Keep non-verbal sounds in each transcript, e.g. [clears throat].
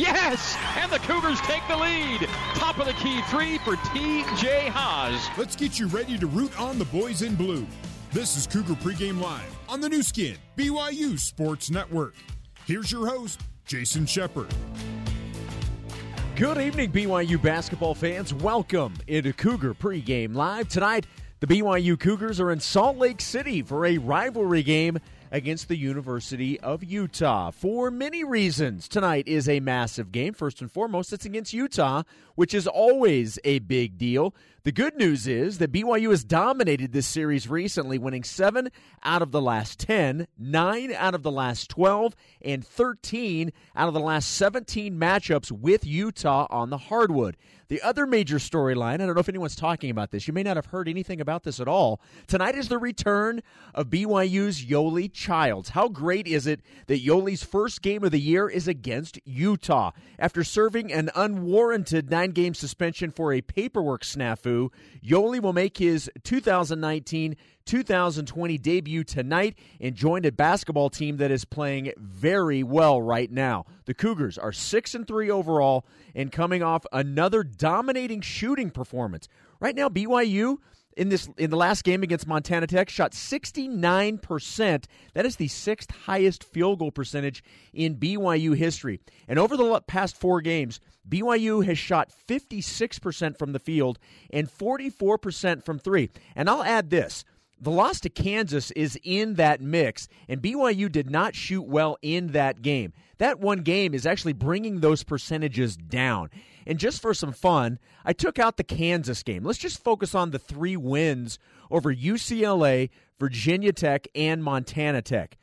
Yes! And the Cougars take the lead. Top of the key three for TJ Haws. Let's get you ready to root on the boys in blue. This is Cougar Pregame Live on the Nu Skin, BYU Sports Network. Here's your host, Jason Shepard. Good evening, BYU basketball fans. Welcome into Cougar Pregame Live. Tonight, the BYU Cougars are in Salt Lake City for a rivalry game against the University of Utah. For many reasons, tonight is a massive game. First and foremost, it's against Utah, which is always a big deal. The good news is that BYU has dominated this series recently, winning seven out of the last 10, nine out of the last 12, and 13 out of the last 17 matchups with Utah on the hardwood. The other major storyline, I don't know if anyone's talking about this, you may not have heard anything about this at all. Tonight is the return of BYU's Yoeli Childs. How great is it that Yoeli's first game of the year is against Utah? After serving an unwarranted nine game suspension for a paperwork snafu, Yoeli will make his 2019 2020 debut tonight and joined a basketball team that is playing very well right now. The Cougars are 6 and 3 overall and coming off another dominating shooting performance. Right now BYU in this in the last game against Montana Tech shot 69%. That is the sixth highest field goal percentage in BYU history. And over the past 4 games, BYU has shot 56% from the field and 44% from 3. And I'll add this. The loss to Kansas is in that mix, and BYU did not shoot well in that game. That one game is actually bringing those percentages down. And just for some fun, I took out the Kansas game. Let's just focus on the three wins over UCLA, Virginia Tech, and Montana Tech.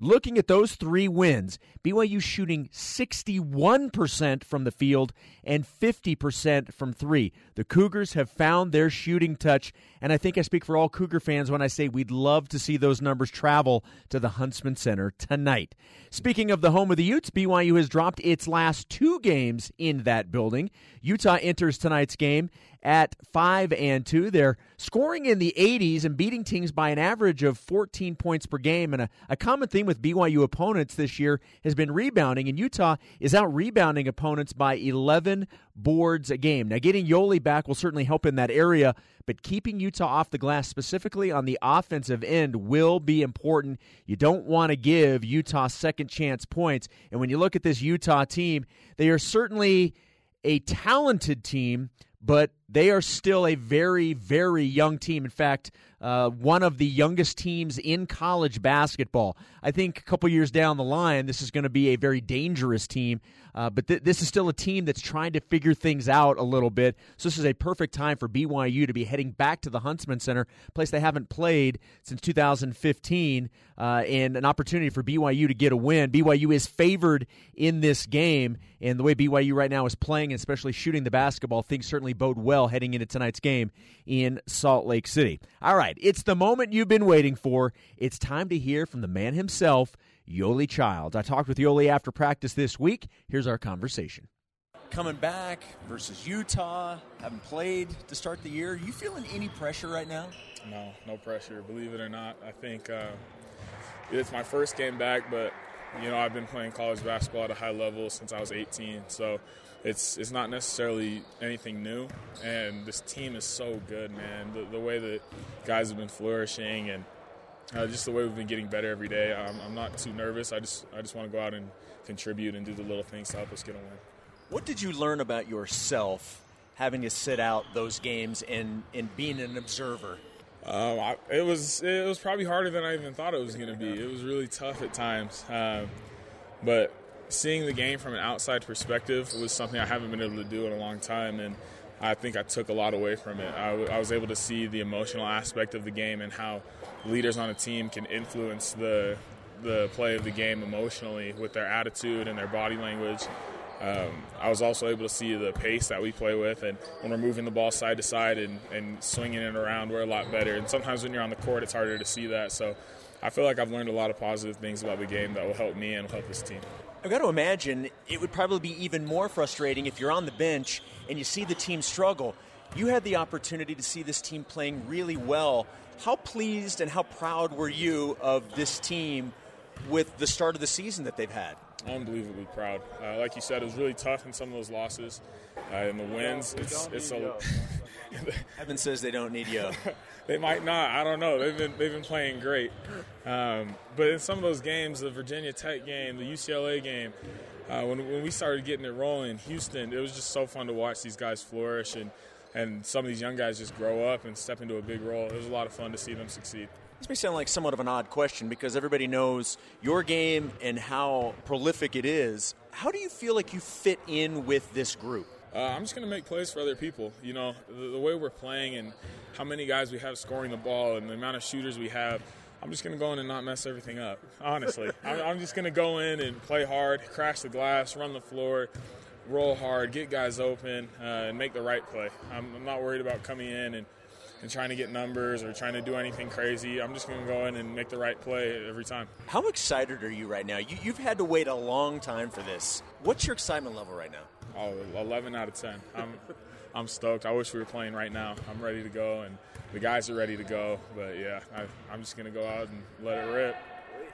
Looking at those three wins, BYU shooting 61% from the field and 50% from three. The Cougars have found their shooting touch, and I think I speak for all Cougar fans when I say we'd love to see those numbers travel to the Huntsman Center tonight. Speaking of the home of the Utes, BYU has dropped its last two games in that building. Utah enters tonight's game at 5 and 2. They're scoring in the 80s and beating teams by an average of 14 points per game. And a, a common theme with BYU opponents this year has been rebounding, and Utah is out rebounding opponents by 11 boards a game. Now, getting Yoeli back will certainly help in that area, but keeping Utah off the glass, specifically on the offensive end, will be important. You don't want to give Utah second chance points. And when you look at this Utah team, they are certainly a talented team, but they are still a very, very young team. In fact, uh, one of the youngest teams in college basketball. I think a couple years down the line, this is going to be a very dangerous team. Uh, but th- this is still a team that's trying to figure things out a little bit. So this is a perfect time for BYU to be heading back to the Huntsman Center, place they haven't played since 2015, uh, and an opportunity for BYU to get a win. BYU is favored in this game, and the way BYU right now is playing, especially shooting the basketball, things certainly bode well heading into tonight's game in Salt Lake City. All right, it's the moment you've been waiting for. It's time to hear from the man himself. Yoeli Childs. I talked with Yoeli after practice this week. Here's our conversation. Coming back versus Utah, haven't played to start the year. You feeling any pressure right now? No, no pressure. Believe it or not, I think uh, it's my first game back, but you know I've been playing college basketball at a high level since I was 18, so it's it's not necessarily anything new. And this team is so good, man. The, the way that guys have been flourishing and uh, just the way we've been getting better every day. Um, I'm not too nervous. I just I just want to go out and contribute and do the little things to help us get a win. What did you learn about yourself having to sit out those games and, and being an observer? Um, I, it was it was probably harder than I even thought it was going to be. It was really tough at times, um, but seeing the game from an outside perspective was something I haven't been able to do in a long time, and I think I took a lot away from it. I, w- I was able to see the emotional aspect of the game and how leaders on a team can influence the the play of the game emotionally with their attitude and their body language. Um, I was also able to see the pace that we play with, and when we're moving the ball side to side and, and swinging it around, we're a lot better. And sometimes when you're on the court, it's harder to see that. So I feel like I've learned a lot of positive things about the game that will help me and help this team. I've got to imagine it would probably be even more frustrating if you're on the bench and you see the team struggle. You had the opportunity to see this team playing really well. How pleased and how proud were you of this team with the start of the season that they've had? Unbelievably proud. Uh, like you said, it was really tough in some of those losses. Uh, and the wins, it's it's a. [laughs] Evan says they don't need you. [laughs] they might not. I don't know. They've been they've been playing great, um, but in some of those games, the Virginia Tech game, the UCLA game, uh, when when we started getting it rolling, in Houston, it was just so fun to watch these guys flourish and and some of these young guys just grow up and step into a big role. It was a lot of fun to see them succeed. This may sound like somewhat of an odd question because everybody knows your game and how prolific it is. How do you feel like you fit in with this group? Uh, I'm just going to make plays for other people. You know, the, the, way we're playing and how many guys we have scoring the ball and the amount of shooters we have. I'm just going to go in and not mess everything up, honestly. [laughs] I'm, I'm just going to go in and play hard, crash the glass, run the floor, roll hard, get guys open, uh, and make the right play. I'm, I'm not worried about coming in and – and trying to get numbers or trying to do anything crazy. I'm just going to go in and make the right play every time. How excited are you right now? You, have had to wait a long time for this. What's your excitement level right now? Oh, 11 out of 10. I'm, I'm stoked. I wish we were playing right now. I'm ready to go, and the guys are ready to go. But yeah, I, I'm just going to go out and let it rip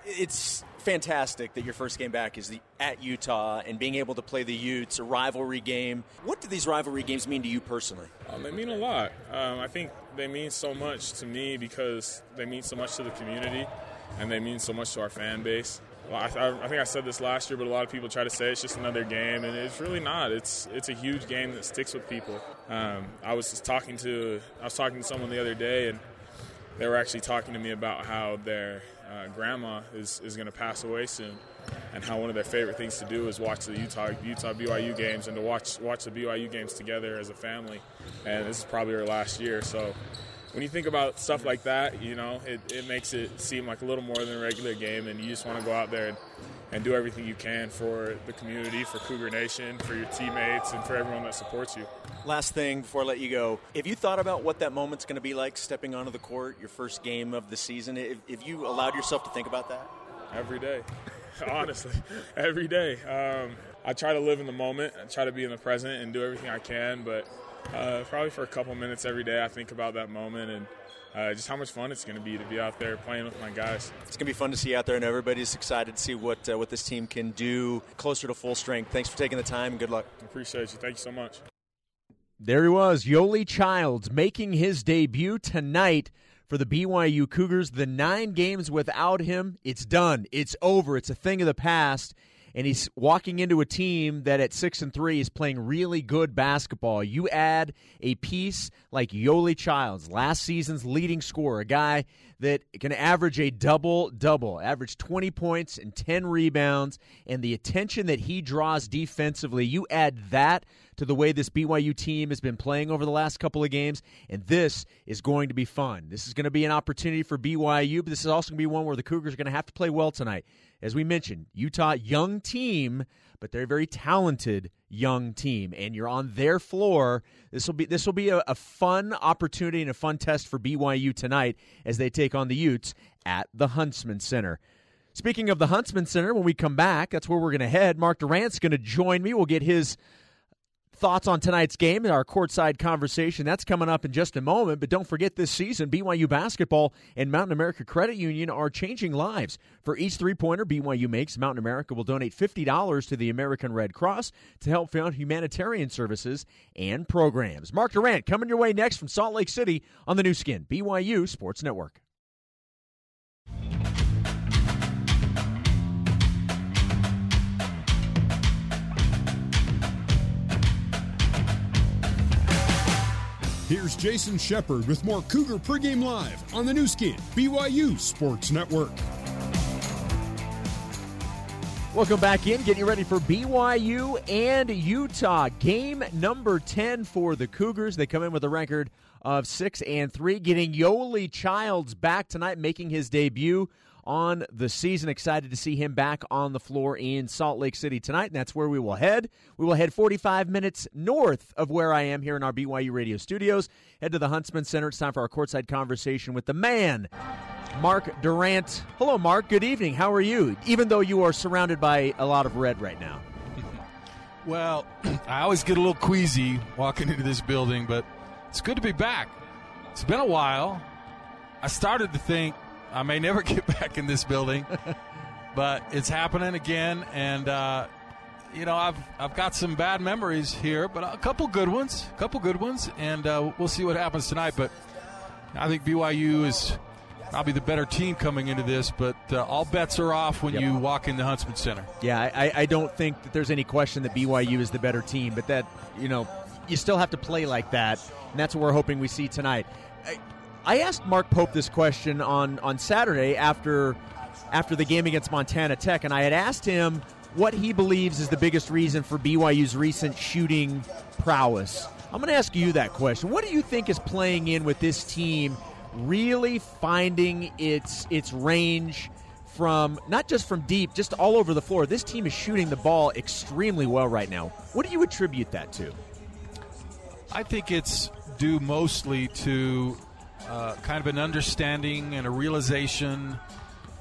it's fantastic that your first game back is the, at Utah and being able to play the Utes, a rivalry game. What do these rivalry games mean to you personally? Um, they mean a lot. Um, I think they mean so much to me because they mean so much to the community and they mean so much to our fan base. Well, I, I, think I said this last year, but a lot of people try to say it's just another game, and it's really not. It's it's a huge game that sticks with people. Um, I was just talking to I was talking to someone the other day, and they were actually talking to me about how their uh, grandma is, is going to pass away soon, and how one of their favorite things to do is watch the Utah Utah BYU games and to watch watch the BYU games together as a family. And this is probably her last year, so when you think about stuff like that, you know, it, it makes it seem like a little more than a regular game, and you just want to go out there and, and do everything you can for the community, for Cougar Nation, for your teammates, and for everyone that supports you. Last thing before I let you go, have you thought about what that moment's going to be like stepping onto the court, your first game of the season? Have you allowed yourself to think about that? Every day, [laughs] honestly, every day. Um, I try to live in the moment, I try to be in the present, and do everything I can, but uh, probably for a couple minutes every day, I think about that moment and uh, just how much fun it's going to be to be out there playing with my guys. It's going to be fun to see out there, and everybody's excited to see what uh, what this team can do closer to full strength. Thanks for taking the time, and good luck. Appreciate you. Thank you so much. There he was, Yoeli Childs, making his debut tonight for the BYU Cougars. The nine games without him, it's done. It's over. It's a thing of the past and he's walking into a team that at six and three is playing really good basketball. You add a piece like Yoeli Childs, last season's leading scorer, a guy that can average a double double, average 20 points and 10 rebounds, and the attention that he draws defensively. You add that to the way this BYU team has been playing over the last couple of games, and this is going to be fun. This is going to be an opportunity for BYU, but this is also going to be one where the Cougars are going to have to play well tonight as we mentioned, Utah young team, but they're a very talented young team, and you're on their floor. This will be this will be a, a fun opportunity and a fun test for BYU tonight as they take on the Utes at the Huntsman Center. Speaking of the Huntsman Center, when we come back, that's where we're going to head. Mark Durrant's going to join me. We'll get his thoughts on tonight's game and our courtside conversation. That's coming up in just a moment. But don't forget this season, BYU basketball and Mountain America Credit Union are changing lives. For each three pointer BYU makes, Mountain America will donate $50 to the American Red Cross to help fund humanitarian services and programs. Mark Durrant coming your way next from Salt Lake City on the Nu Skin, BYU Sports Network. Here's Jason Shepard with more Cougar pregame live on the Nu Skin, BYU Sports Network. Welcome back in, getting you ready for BYU and Utah. Game number 10 for the Cougars. They come in with a record of 6 and 3, getting Yoeli Childs back tonight, making his debut on the season. Excited to see him back on the floor in Salt Lake City tonight, and that's where we will head. We will head 45 minutes north of where I am here in our BYU radio studios. Head to the Huntsman Center. It's time for our courtside conversation with the man. Mark Durrant. Hello, Mark. Good evening. How are you? Even though you are surrounded by a lot of red right now. [laughs] Well, [clears throat] I always get a little queasy walking into this building, but it's good to be back. It's been a while. I started to think I may never [laughs] get back in this building. but it's happening again, and uh, you know I've I've got some bad memories here, but a couple good ones, a couple good ones, and uh, we'll see what happens tonight. But I think BYU is probably the better team coming into this, but uh, all bets are off when Yep. you walk in the Huntsman Center. Yeah, I, I don't think that there's any question that BYU is the better team, but that, you know, you still have to play like that, and that's what we're hoping we see tonight. I, asked Mark Pope this question on, on Saturday after after the game against Montana Tech, and I had asked him what he believes is the biggest reason for BYU's recent shooting prowess. I'm going to ask you that question. What do you think is playing in with this team really finding its its range from not just from deep, just all over the floor? This team is shooting the ball extremely well right now. What do you attribute that to? I think it's due mostly to uh, kind of an understanding and a realization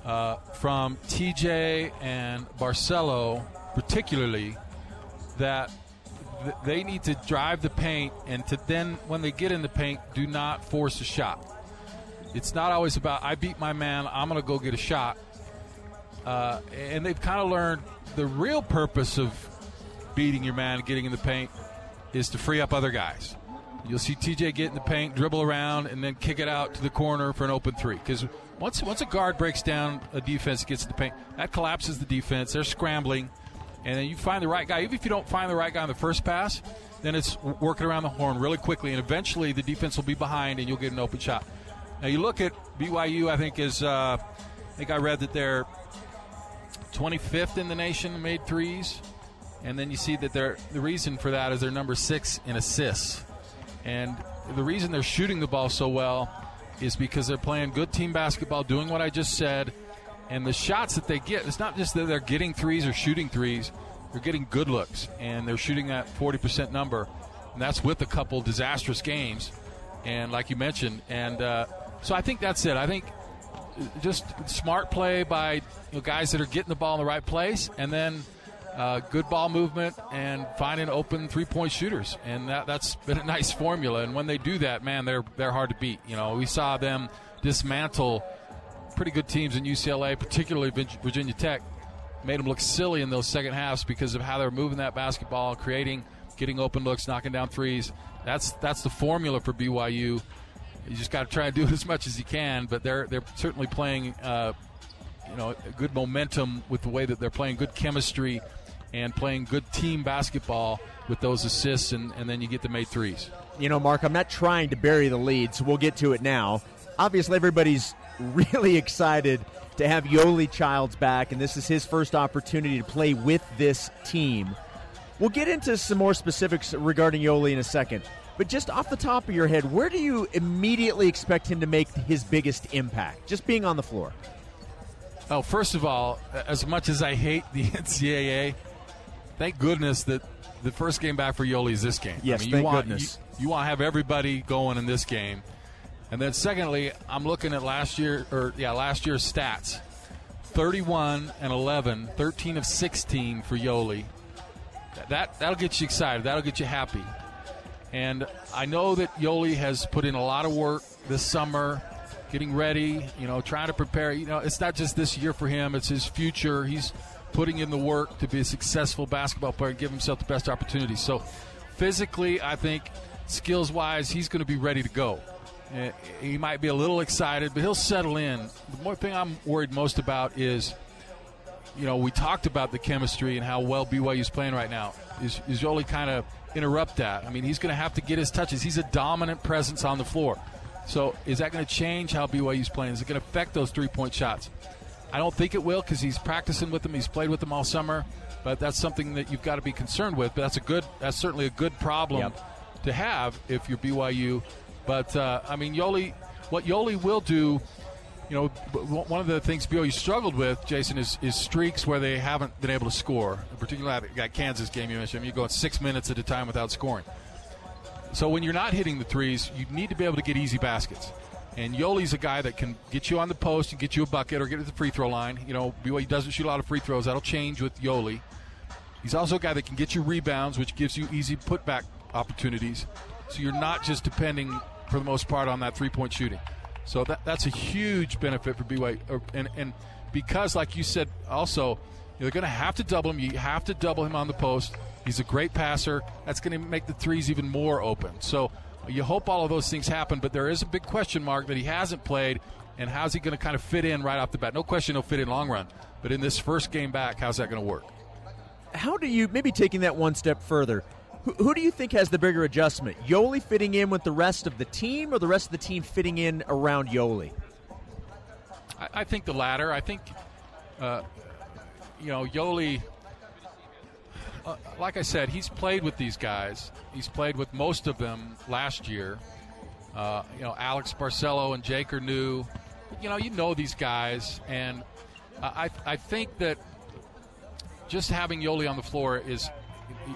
uh, from TJ and Barcelo, particularly, that th- they need to drive the paint and to then, when they get in the paint, do not force a shot. It's not always about, I beat my man, I'm going to go get a shot. Uh, and they've kind of learned the real purpose of beating your man, and getting in the paint, is to free up other guys. You'll see TJ get in the paint, dribble around, and then kick it out to the corner for an open three. Because once once a guard breaks down a defense, gets in the paint, that collapses the defense. They're scrambling, and then you find the right guy. Even if you don't find the right guy on the first pass, then it's working around the horn really quickly, and eventually the defense will be behind, and you'll get an open shot. Now you look at BYU. I think is uh, I think I read that they're 25th in the nation made threes, and then you see that they're the reason for that is they're number six in assists, and the reason they're shooting the ball so well is because they're playing good team basketball, doing what I just said, and the shots that they get. It's not just that they're getting threes or shooting threes; they're getting good looks, and they're shooting that 40% number, and that's with a couple disastrous games, and like you mentioned, and uh, so I think that's it. I think just smart play by you know, guys that are getting the ball in the right place, and then uh, good ball movement and finding open three point shooters, and that that's been a nice formula. And when they do that, man, they're they're hard to beat. You know, we saw them dismantle pretty good teams in UCLA, particularly Virginia Tech. Made them look silly in those second halves because of how they're moving that basketball, creating, getting open looks, knocking down threes. That's that's the formula for BYU. You just got to try and do [laughs] as much as you can, but they're they're certainly playing, uh, you know, good momentum with the way that they're playing, good chemistry, and playing good team basketball with those assists, and, and then you get the made threes. You know, Mark, I'm not trying to bury the lead, so we'll get to it now. Obviously, everybody's [laughs] really excited to have Yoeli Childs back, and this is his first opportunity to play with this team. We'll get into some more specifics regarding Yoeli in a second. But just off the top of your head, where do you immediately expect him to make his biggest impact? Just being on the floor. Oh, first of all, as much as I hate the [laughs] NCAA, thank goodness that the first game back for Yoeli is this game. Yes, I mean, thank you want, goodness. You, you want to have everybody going in this game. And then secondly, I'm looking at last year or yeah, last year's stats. 31 and 11, 13 of 16 for Yoeli. That that'll get you excited. That'll get you happy. And I know that Yoeli has put in a lot of work this summer, getting ready, you know, trying to prepare. You know, it's not just this year for him, it's his future. He's putting in the work to be a successful basketball player and give himself the best opportunity. So, physically, I think skills wise, he's going to be ready to go. Uh, He might be a little excited, but he'll settle in. The more thing I'm worried most about is you know, we talked about the chemistry and how well BYU's playing right now. Is is Yoeli kind of interrupt that? I mean, he's going to have to get his touches. He's a dominant presence on the floor. So, is that going to change how BYU's playing? Is it going to affect those three point shots? I don't think it will because he's practicing with them. He's played with them all summer. But that's something that you've got to be concerned with. But that's a good. That's certainly a good problem Yep. to have if you're BYU. But uh, I mean, Yoeli, what Yoeli will do you know, one of the things BYU struggled with, Jason, is, is streaks where they haven't been able to score. In Particularly that Kansas game you mentioned. I mean, you're going six minutes at a time without scoring. So when you're not hitting the threes, you need to be able to get easy baskets. And Yoeli's a guy that can get you on the post and get you a bucket or get to the free throw line. You know, BYU doesn't shoot a lot of free throws. That'll change with Yoeli. He's also a guy that can get you rebounds, which gives you easy putback opportunities. So you're not just depending, for the most part, on that three point shooting. So that, that's a huge benefit for BYU. And, and because, like you said, also you're going to have to double him. You have to double him on the post. He's a great passer. That's going to make the threes even more open. So you hope all of those things happen, but there is a big question mark that he hasn't played, and how's he going to kind of fit in right off the bat? No question he'll fit in long run, but in this first game back, how's that going to work? How do you, maybe taking that one step further, who, who, do you think has the bigger adjustment? Yoeli fitting in with the rest of the team, or the rest of the team fitting in around Yoeli? I, I think the latter. I think, uh, you know, Yoeli uh, like I said, he's played with these guys. He's played with most of them last year. Uh, you know, Alex Barcelo and Jake are new. You know, you know these guys, and I I think that just having Yoeli on the floor is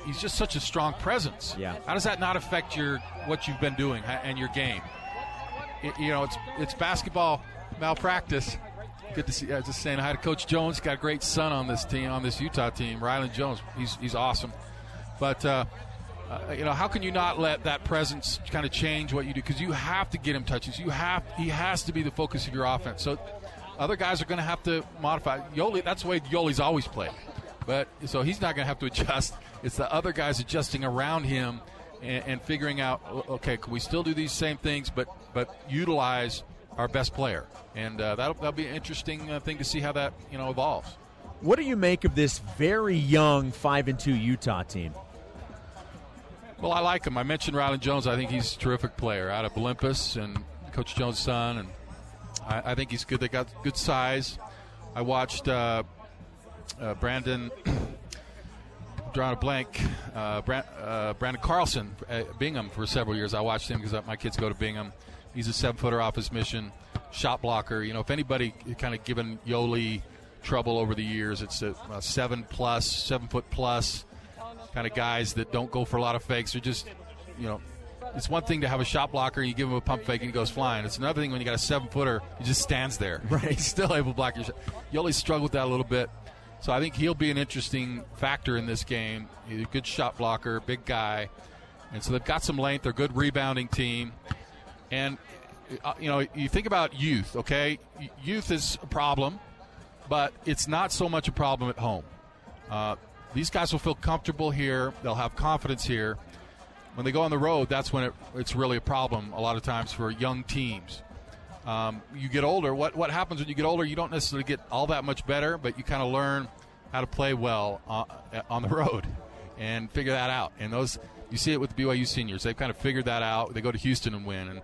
he's just such a strong presence. Yeah. How does that not affect your what you've been doing and your game? It, you know, it's it's basketball malpractice good to see. I was just saying, I had Coach Jones, got a great son on this team, on this Utah team, Rylan Jones. He's he's awesome. But uh, uh, you know, how can you not let that presence kind of change what you do? Because you have to get him touches. You have he has to be the focus of your offense. So other guys are going to have to modify. Yoeli, that's the way Yoeli's always played. But so he's not going to have to adjust. It's the other guys adjusting around him and, and figuring out. Okay, can we still do these same things, but but utilize our best player, and uh, that'll, that'll be an interesting uh, thing to see how that you know evolves. What do you make of this very young five and two Utah team? Well, I like him. I mentioned Rylan Jones. I think he's a terrific player out of Olympus and Coach Jones' son, and I, I think he's good. They got good size. I watched uh, uh Brandon. [coughs] drawing a blank. Uh, Brand, uh, Branden Carlson at Bingham for several years. I watched him because my kids go to Bingham. He's a seven footer off his mission, shot blocker. You know, if anybody kind of given Yoeli trouble over the years, it's a, a seven plus, seven foot plus kind of guys that don't go for a lot of fakes. They're just, you know, it's one thing to have a shot blocker and you give him a pump fake and he goes flying. It's another thing when you got a seven footer, he just stands there. [laughs] Right. He's still able to block your shot. Yoeli struggled with that a little bit. So I think he'll be an interesting factor in this game. He's a good shot blocker, big guy. And so they've got some length. They're a good rebounding team. And uh, you know, you think about youth. Okay, youth is a problem, but it's not so much a problem at home. Uh, these guys will feel comfortable here. They'll have confidence here. When they go on the road, that's when it, it's really a problem. A lot of times for young teams. Um, you get older. What what happens when you get older? You don't necessarily get all that much better, but you kind of learn how to play well uh, on the [laughs] road and figure that out. And those you see it with the BYU seniors. They've kind of figured that out. They go to Houston and win. And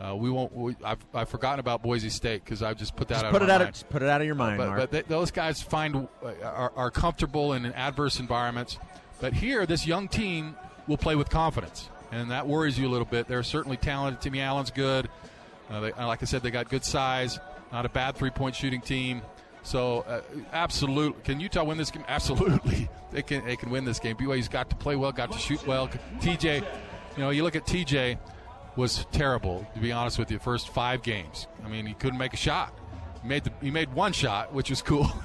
uh, we won't. We, I've, I've forgotten about Boise State because I've just put that just out. Put of it out. mind. Of, put it out of your mind. But, but they, those guys find uh, are, are comfortable in adverse environments. But here, this young team will play with confidence, and that worries you a little bit. They're certainly talented. Timmy Allen's good. Uh, they, like I said, they got good size. Not a bad three-point shooting team. So, uh, absolutely, can Utah win this game? [laughs] Absolutely, they can. They can win this game. BYU's got to play well, got to shoot well. TJ, you know, you look at TJ was terrible, to be honest with you. First five games, I mean, he couldn't make a shot. He made the, he made one shot, which was cool. [laughs]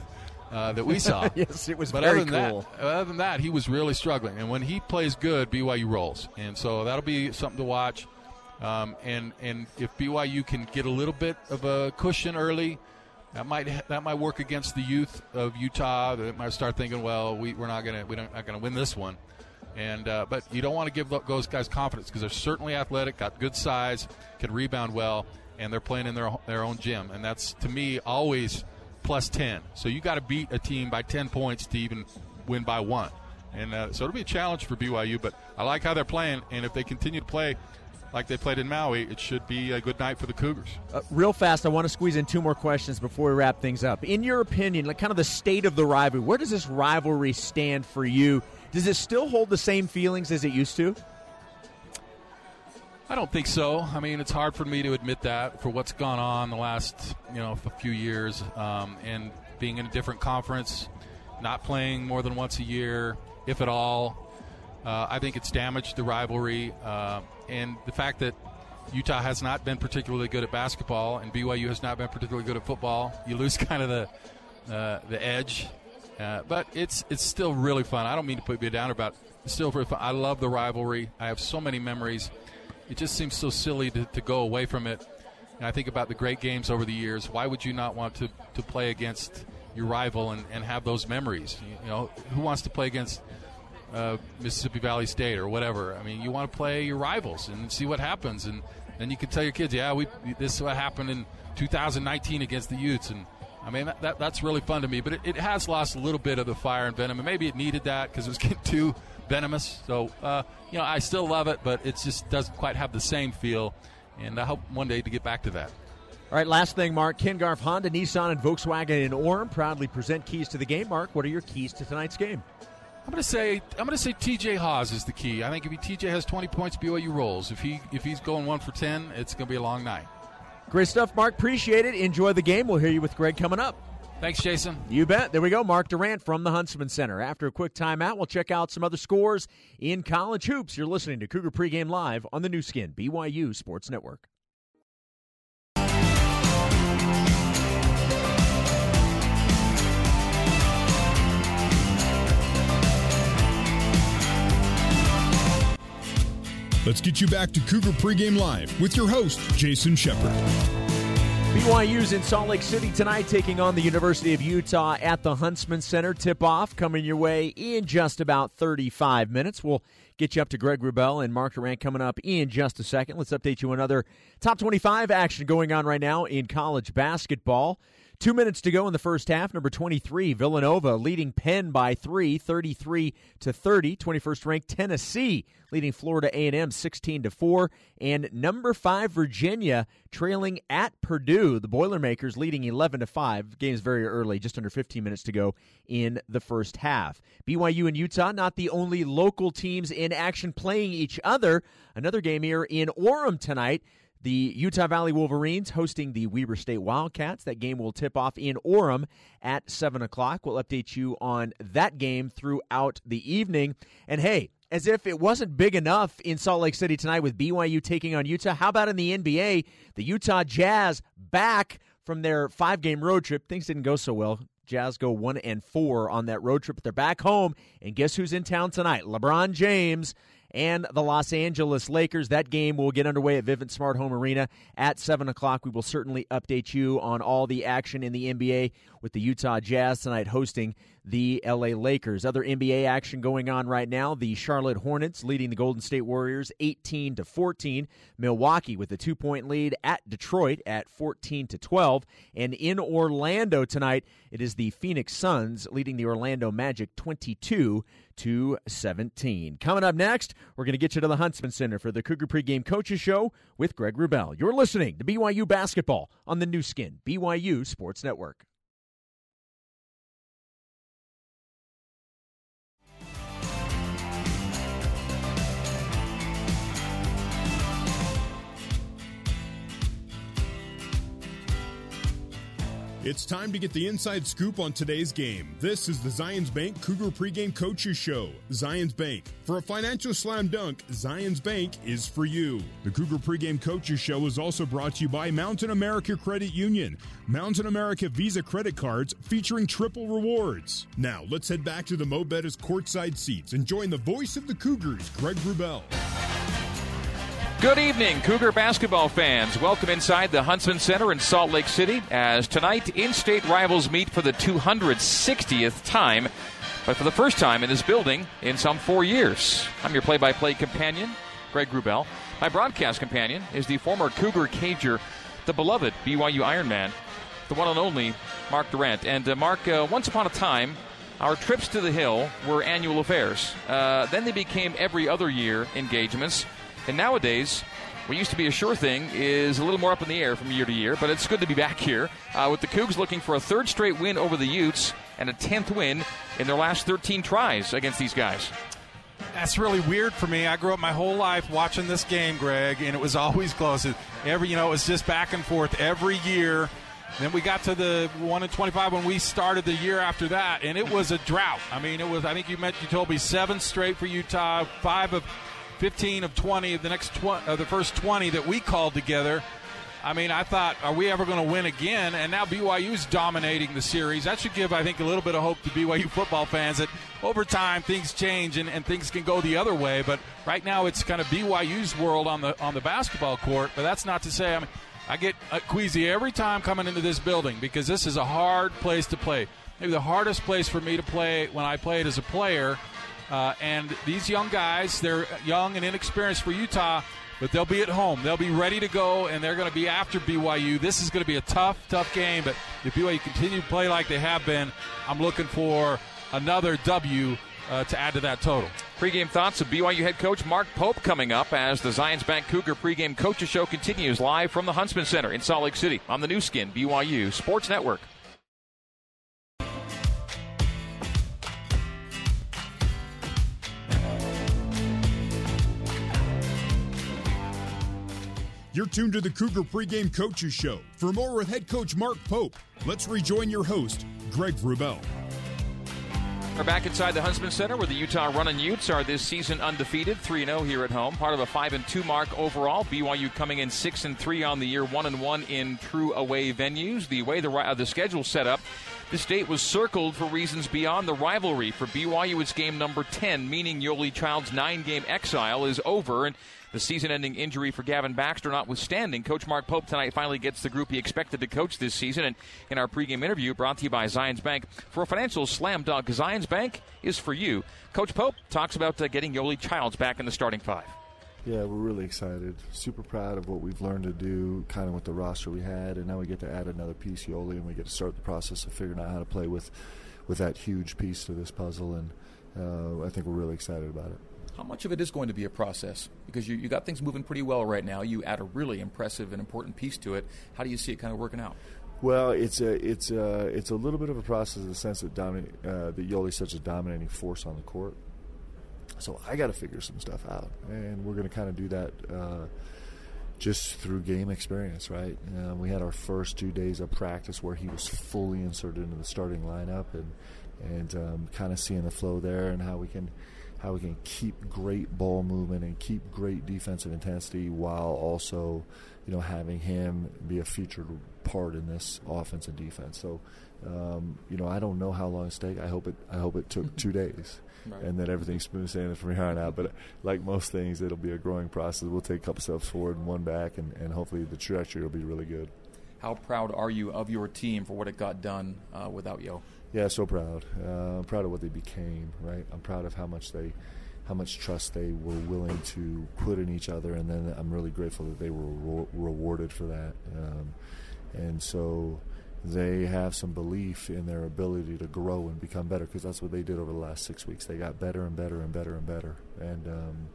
Uh, that we saw. [laughs] yes, it was but very other than cool. That, other than that, he was really struggling. And when he plays good, BYU rolls, and so that'll be something to watch. Um, and and if BYU can get a little bit of a cushion early, that might that might work against the youth of Utah. That might start thinking, well, we, we're not gonna we're not gonna win this one. And uh, but you don't want to give those guys confidence because they're certainly athletic, got good size, can rebound well, and they're playing in their their own gym. And that's to me always plus ten. So you got to beat a team by ten points to even win by one. And uh, so it'll be a challenge for BYU. But I like how they're playing, and if they continue to play like they played in Maui, it should be a good night for the Cougars. Uh, real fast, I want to squeeze in two more questions before we wrap things up. In your opinion, like kind of the state of the rivalry, where does this rivalry stand for you? Does it still hold the same feelings as it used to? I don't think so. I mean, it's hard for me to admit that for what's gone on the last, you know, a few years, um, and being in a different conference, not playing more than once a year, if at all. Uh, I think it's damaged the rivalry, uh, and the fact that Utah has not been particularly good at basketball, and BYU has not been particularly good at football. You lose [laughs] kind of the uh, the edge uh, but it's it's still really fun. I don't mean to put you down about it. Still really fun. I love the rivalry. I have so many memories. It just seems so silly to, to go away from it. And I think about the great games over the years. Why would you not want to, to play against your rival and, and have those memories? You know, who wants to play against uh, Mississippi Valley State or whatever? I mean, you want to play your rivals and see what happens, and then you can tell your kids, yeah, we this is what happened in 2019 against the Utes, and I mean that, that that's really fun to me. But it, it, has lost a little bit of the fire and venom, and maybe it needed that because it was [laughs] getting too venomous. So uh, you know, I still love it, but it just doesn't quite have the same feel and I hope one day to get back to that. All right, last thing, Mark. Ken Garff, Honda, Nissan, and Volkswagen in Orem proudly present keys to the game. Mark, what are your keys to tonight's game? I'm going to say I'm going to say T.J. Haws is the key. I think if he, T.J. has 20 points, BYU rolls. If he if he's going one for 10, it's going to be a long night. Great stuff, Mark. Appreciate it. Enjoy the game. We'll hear you with Greg coming up. Thanks, Jason. You bet. There we go. Mark Durrant from the Huntsman Center. After a quick timeout, we'll check out some other scores in college hoops. You're listening to Cougar Pregame Live on the Nu Skin, BYU Sports Network. Let's get you back to Cougar Pregame Live with your host, Jason Shepard. BYU's in Salt Lake City tonight, taking on the University of Utah at the Huntsman Center. Tip off coming your way in just about 35 minutes. We'll get you up to Greg Wrubell and Mark Durrant coming up in just a second. Let's update you on other top 25 action going on right now in college basketball. Two minutes to go in the first half. Number 23, Villanova leading Penn by three, 33 to 30. 21st ranked Tennessee leading Florida A&M 16 to 4 and number 5 Virginia trailing at Purdue. The Boilermakers leading 11 to 5 game's very early just under 15 minutes to go in the first half. BYU and Utah not the only local teams in action playing each other. Another game here in Orem tonight the Utah Valley Wolverines hosting the Weber State Wildcats. That game will tip off in Orem at 7 o'clock. We'll update you on that game throughout the evening. And hey, as if it wasn't big enough in Salt Lake City tonight with BYU taking on Utah, how about in the NBA? The Utah Jazz back from their five game road trip. Things didn't go so well. Jazz go one and four on that road trip, they're back home. And guess who's in town tonight? LeBron James and the Los Angeles Lakers. That game will get underway at Vivint Smart Home Arena at 7 o'clock. We will certainly update you on all the action in the NBA with the Utah Jazz tonight hosting the LA Lakers. Other NBA action going on right now. The Charlotte Hornets leading the Golden State Warriors 18 to 14. Milwaukee with a 2-point lead at Detroit at 14 to 12. And in Orlando tonight, it is the Phoenix Suns leading the Orlando Magic 22 to 17. Coming up next, we're going to get you to the Huntsman Center for the Cougar Pregame Coaches Show with Greg Wrubell. You're listening to BYU Basketball on the Nu Skin, BYU Sports Network. It's time to get the inside scoop on today's game. This is the Zions Bank Cougar Pregame Coaches Show. Zions Bank. For a financial slam dunk, Zions Bank is for you. The Cougar Pregame Coaches Show is also brought to you by Mountain America Credit Union. Mountain America Visa credit cards featuring triple rewards. Now, let's head back to the Mo Betta's courtside seats and join the voice of the Cougars, Greg Wrubell. Good evening, Cougar basketball fans. Welcome inside the Huntsman Center in Salt Lake City as tonight in state rivals meet for the 260th time, but for the first time in this building in some four years. I'm your play by play companion, Greg Wrubell. My broadcast companion is the former Cougar Cager, the beloved BYU Ironman, the one and only Mark Durrant. And uh, Mark, uh, once upon a time, our trips to the Hill were annual affairs. Uh, then they became every other year engagements. And nowadays, what used to be a sure thing is a little more up in the air from year to year, but it's good to be back here uh, with the Cougs looking for a third straight win over the Utes and a 10th win in their last 13 tries against these guys. That's really weird for me. I grew up my whole life watching this game, Greg, and it was [laughs] always close. Every, you know, it was just back and forth every year. Then we got to the one and twenty-five when we started the year after that, and it was a drought. I mean, it was. I think you meant you told me seven straight for Utah, five of 15 of 20 of the next tw- uh, the first 20 that we called together. I mean, I thought, are we ever going to win again? And now BYU's dominating the series. That should give, I think, a little bit of hope to BYU football fans that over time things change and, and things can go the other way. But right now it's kind of BYU's world on the on the basketball court. But that's not to say, I mean, I get queasy every time coming into this building because this is a hard place to play. Maybe the hardest place for me to play when I played as a player. Uh, and these young guys, they're young and inexperienced for Utah, but they'll be at home. They'll be ready to go, and they're going to be after BYU. This is going to be a tough, tough game. But if BYU continue to play like they have been, I'm looking for another W uh, to add to that total. Pre-game thoughts of BYU head coach Mark Pope coming up as the Zions Bank Cougar pregame coaches show continues live from the Huntsman Center in Salt Lake City on the Nu Skin BYU Sports Network. You're tuned to the Cougar Pregame Coaches Show. For more with head coach Mark Pope, let's rejoin your host, Greg Wrubell. We're back inside the Huntsman Center where the Utah Running Utes are this season undefeated, 3 0 here at home. Part of a 5 2 mark overall. BYU coming in 6 and 3 on the year, 1 1 in true away venues. The way the, uh, the schedule set up, this date was circled for reasons beyond the rivalry. For BYU, it's game number 10, meaning Yoeli Child's nine game exile is over. And the season ending injury for Gavin Baxter notwithstanding, Coach Mark Pope tonight finally gets the group he expected to coach this season. And in our pregame interview, brought to you by Zions Bank, for a financial slam dunk, Zions Bank is for you. Coach Pope talks about uh, getting Yoeli Childs back in the starting five. Yeah, we're really excited. Super proud of what we've learned to do, kind of with the roster we had, and now we get to add another piece, Yoeli, and we get to start the process of figuring out how to play with, with that huge piece to this puzzle. And uh, I think we're really excited about it. How much of it is going to be a process? Because you, you got things moving pretty well right now. You add a really impressive and important piece to it. How do you see it kind of working out? Well, it's a it's a it's a little bit of a process in the sense that dominate, uh, that Yoeli's such a dominating force on the court. So I got to figure some stuff out, and we're going to kind of do that uh, just through game experience, right? Um, we had our first two days of practice where he was fully inserted into the starting lineup, and and um, kind of seeing the flow there and how we can how we can keep great ball movement and keep great defensive intensity while also, you know, having him be a featured part in this offense and defense. So, um, you know, I don't know how long it's take. I hope it. I hope it took [laughs] two days. Right. And then everything's smooth sailing from here on out. But like most things, it'll be a growing process. We'll take a couple steps forward and one back, and, and hopefully the trajectory will be really good. How proud are you of your team for what it got done uh, without Yo? Yeah, so proud. Uh, I'm proud of what they became. Right, I'm proud of how much they, how much trust they were willing to put in each other, and then I'm really grateful that they were re- rewarded for that. Um, and so they have some belief in their ability to grow and become better because that's what they did over the last six weeks. They got better and better and better and better. And um,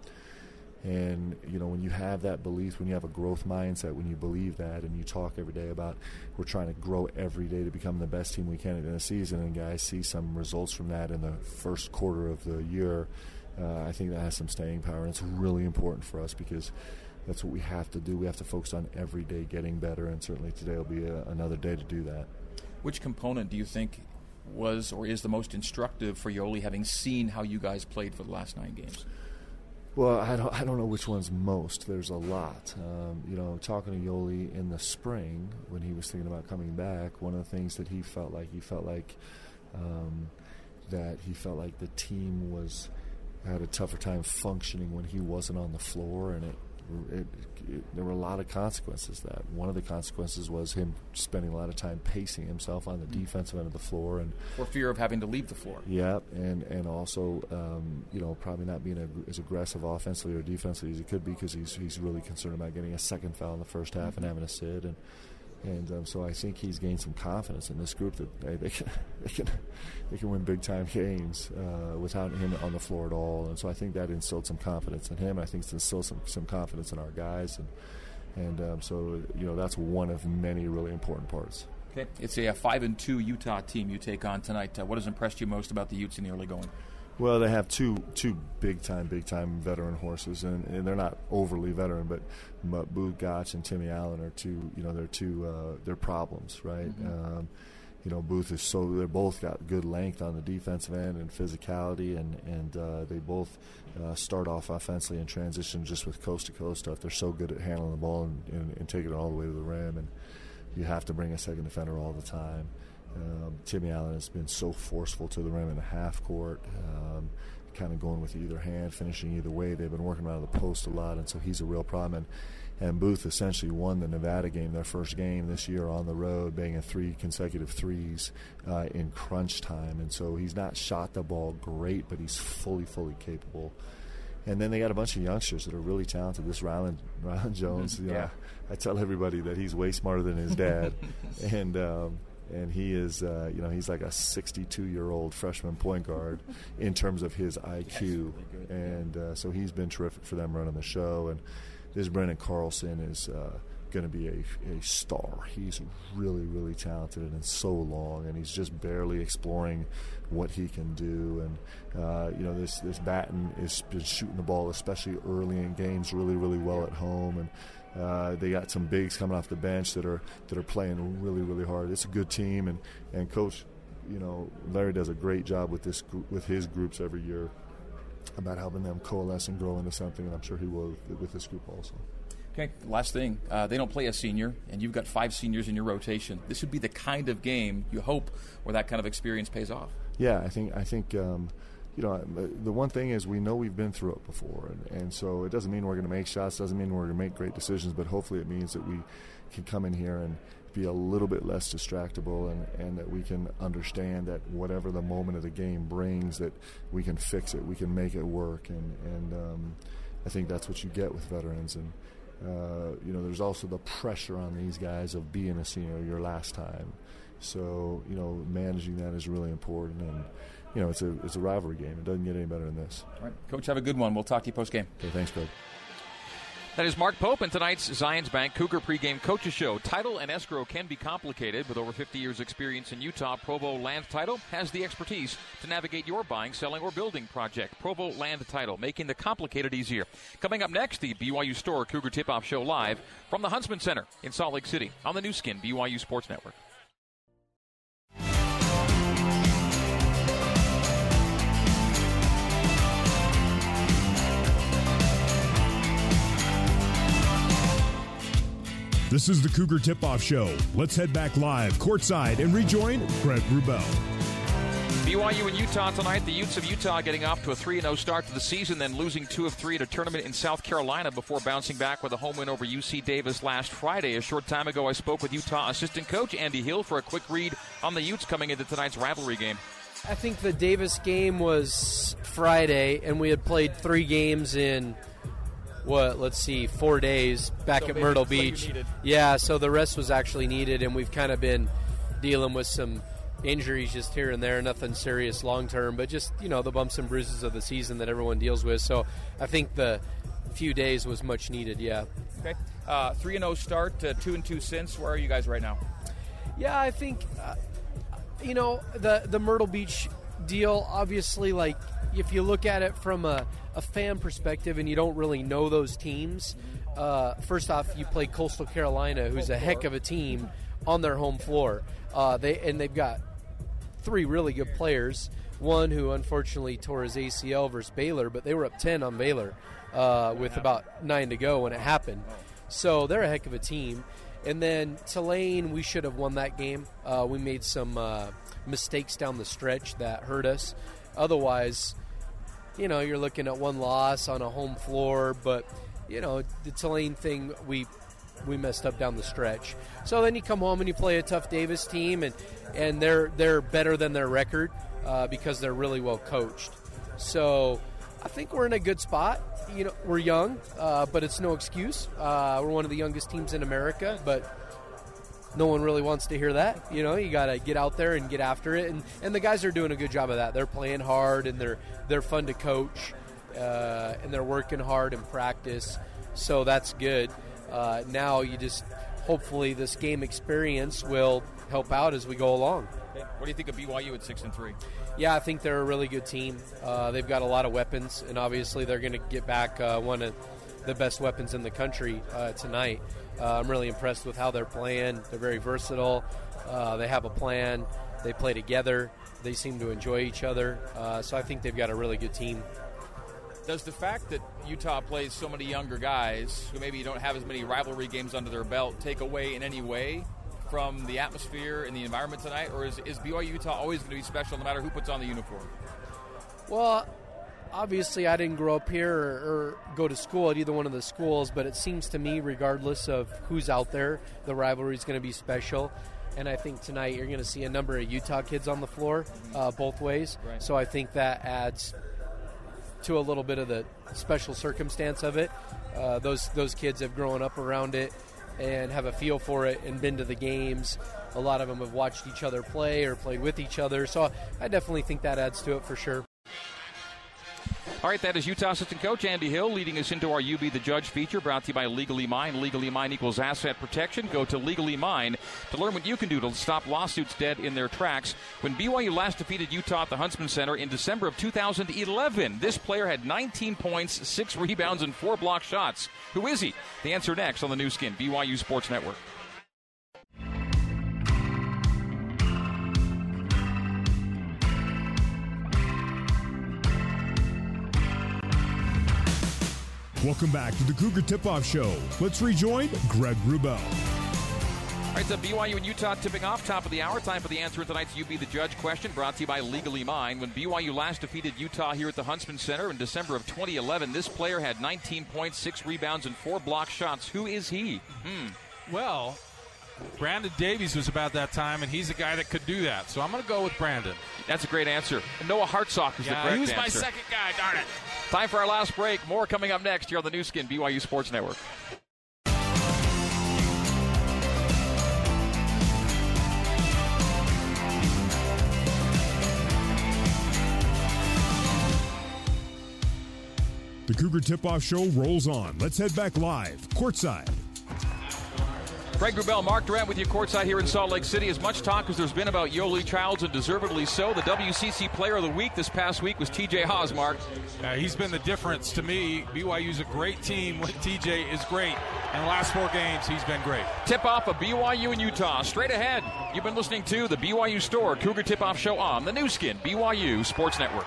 and you know, when you have that belief, when you have a growth mindset, when you believe that, and you talk every day about we're trying to grow every day to become the best team we can in a season, and guys see some results from that in the first quarter of the year, uh, I think that has some staying power, and it's really important for us because that's what we have to do. We have to focus on every day getting better, and certainly today will be a, another day to do that. Which component do you think was or is the most instructive for Yoeli, having seen how you guys played for the last nine games? Well, I don't, I don't know which one's most. There's a lot. Um, you know, talking to Yoeli in the spring when he was thinking about coming back, one of the things that he felt like, he felt like um, that he felt like the team was had a tougher time functioning when he wasn't on the floor, and it it, it, there were a lot of consequences. That one of the consequences was him spending a lot of time pacing himself on the mm. defensive end of the floor, and for fear of having to leave the floor. Yeah, and and also um, you know probably not being a, as aggressive offensively or defensively as he could be because he's he's really concerned about getting a second foul in the first half mm-hmm. and having to sit and and um, so I think he's gained some confidence in this group that they, they, can, [laughs] they can they can win big time games uh, without him on the floor at all. And so I think that instilled some confidence in him. I think it's instilled some, some confidence in our guys. And and um, so you know that's one of many really important parts. Okay, it's a, a five and two Utah team you take on tonight. Uh, what has impressed you most about the Utes in the early going? Well, they have two two big time, big time veteran horses, and, and they're not overly veteran, but, but Both Gach and Timmy Allen are two. You know, they're two. Uh, they're problems, right? Mm-hmm. Um, you know, Both is so they're both got good length on the defensive end and physicality, and and uh, they both uh, start off offensively and transition just with coast to coast stuff. They're so good at handling the ball and, and, and taking it all the way to the rim, and you have to bring a second defender all the time. Um, Timmy Allen has been so forceful to the rim in the half court. Um, kind of going with either hand, finishing either way. They've been working around the post a lot, and so he's a real problem. And, and Both essentially won the Nevada game, their first game this year on the road, banging three consecutive threes uh, in crunch time. And so he's not shot the ball great, but he's fully, fully capable. And then they got a bunch of youngsters that are really talented. This Rylan, Rylan Jones, you know, Yeah. I tell everybody that he's way smarter than his dad, [laughs] and um, and he is, uh, you know, he's like a 62 year old freshman point guard in terms of his IQ, and uh, so he's been terrific for them running the show. And this Branden Carlson is uh, going to be a, a star. He's really, really talented and so long, and he's just barely exploring what he can do. And uh, you know, this this Battin has been shooting the ball, especially early in games, really, really well at home. And uh, they got some bigs coming off the bench that are that are playing really, really hard. It's a good team, and and coach, you know, Larry does a great job with this with his groups every year about helping them coalesce and grow into something. And I'm sure he will with this group also. Okay, last thing. Uh, they don't play a senior, and you've got five seniors in your rotation. This would be the kind of game you hope where that kind of experience pays off. Yeah, I think I think um, you know the one thing is we know we've been through it before, and, and so it doesn't mean we're going to make shots, doesn't mean we're going to make great decisions, but hopefully it means that we can come in here and be a little bit less distractible, and, and that we can understand that whatever the moment of the game brings, that we can fix it, we can make it work, and and um, I think that's what you get with veterans and. Uh, you know, there's also the pressure on these guys of being a senior your last time. So, you know, managing that is really important. And, you know, it's a, it's a rivalry game. It doesn't get any better than this. All right, Coach, have a good one. We'll talk to you post game. Okay, thanks, Greg. That is Mark Pope and tonight's Zions Bank Cougar pregame coaches show. Title and escrow can be complicated. With over 50 years' experience in Utah, Provo Land Title has the expertise to navigate your buying, selling, or building project. Provo Land Title, making the complicated easier. Coming up next, the BYU Store Cougar Tip-Off Show live from the Huntsman Center in Salt Lake City on the Nu Skin BYU Sports Network. This is the Cougar Tip Off Show. Let's head back live courtside and rejoin Greg Wrubell. BYU and Utah tonight. The Utes of Utah getting off to a 3 0 start to the season, then losing 2 of 3 at a tournament in South Carolina before bouncing back with a home win over UC Davis last Friday. A short time ago, I spoke with Utah assistant coach Andy Hill for a quick read on the Utes coming into tonight's rivalry game. I think the Davis game was Friday, and we had played three games in what? Let's see, four days back So at Myrtle Beach. Yeah, so the rest was actually needed, and we've kind of been dealing with some injuries just here and there. Nothing serious long term, but just you know the bumps and bruises of the season that everyone deals with. So I think the few days was much needed. Yeah. Okay. Uh, 3 0 start, uh, 2 and 2 since. Where are you guys right now? Yeah, I think uh, you know the the Myrtle Beach deal. Obviously, like if you look at it from a, a fan perspective, and you don't really know those teams. Uh, first off, you play Coastal Carolina, who's a heck of a team on their home floor. Uh, they and they've got three really good players. One who unfortunately tore his ACL versus Baylor, but they were up 10 on Baylor uh, with about nine to go when it happened. So they're a heck of a team. And then Tulane, we should have won that game. Uh, we made some uh, mistakes down the stretch that hurt us. Otherwise, you know, you're looking at one loss on a home floor, but you know, the Tulane thing we we messed up down the stretch. So then you come home and you play a tough Davis team, and and they're they're better than their record uh, because they're really well coached. So I think we're in a good spot. You know, we're young, uh, but it's no excuse. Uh, we're one of the youngest teams in America, but no one really wants to hear that. You know, you got to get out there and get after it, and, and the guys are doing a good job of that. They're playing hard and they're they're fun to coach, uh, and they're working hard in practice, so that's good. Uh, now you just hopefully this game experience will help out as we go along. What do you think of BYU at 6 and 3? Yeah, I think they're a really good team. Uh, they've got a lot of weapons, and obviously they're going to get back uh, one of the best weapons in the country uh, tonight. Uh, I'm really impressed with how they're playing. They're very versatile. Uh, they have a plan. They play together. They seem to enjoy each other. Uh, so I think they've got a really good team. Does the fact that Utah plays so many younger guys who maybe don't have as many rivalry games under their belt take away in any way from the atmosphere and the environment tonight? Or is, is BYU Utah always going to be special no matter who puts on the uniform? Well, obviously I didn't grow up here or, or, go to school at either one of the schools, but it seems to me, regardless of who's out there, the rivalry is going to be special. And I think tonight you're going to see a number of Utah kids on the floor uh, both ways. Right. So I think that adds to a little bit of the special circumstance of it. Uh, those those kids have grown up around it and have a feel for it and been to the games. A lot of them have watched each other play or played with each other. So I definitely think that adds to it for sure. All right, that is Utah assistant coach Andy Hill leading us into our UB the Judge feature brought to you by Legally Mine. Legally Mine equals asset protection. Go to Legally Mine to learn what you can do to stop lawsuits dead in their tracks. When BYU last defeated Utah at the Huntsman Center in December of 2011, this player had 19 points, six rebounds, and four block shots. Who is he? The answer next on the Nu Skin, BYU Sports Network. Welcome back to the Cougar Tip Off Show. Let's rejoin Greg Wrubell. All right, so BYU and Utah tipping off, top of the hour. Time for the answer in tonight's UB the Judge question, brought to you by Legally Mine. When BYU last defeated Utah here at the Huntsman Center in December of 2011, this player had 19 points, six rebounds, and four block shots. Who is he? Hmm. Well, Brandon Davies was about that time, and he's a guy that could do that. So I'm going to go with Brandon. That's a great answer. Noah Hartsock is yeah, the correct he was answer. my second guy. Darn it. Time for our last break. More coming up next here on the Nu Skin BYU Sports Network. The Cougar Tip Off Show rolls on. Let's head back live, courtside Greg Wrubell, Mark Durrant with you courtside here in Salt Lake City. As much talk as there's been about Yoeli Childs, and deservedly so, the WCC Player of the Week this past week was TJ Haws, Mark. Uh, he's been the difference to me. BYU's a great team when TJ is great. In the last four games, he's been great. Tip off of BYU and Utah. Straight ahead, you've been listening to the BYU Store Cougar Tip Off Show on the Nu Skin, BYU Sports Network.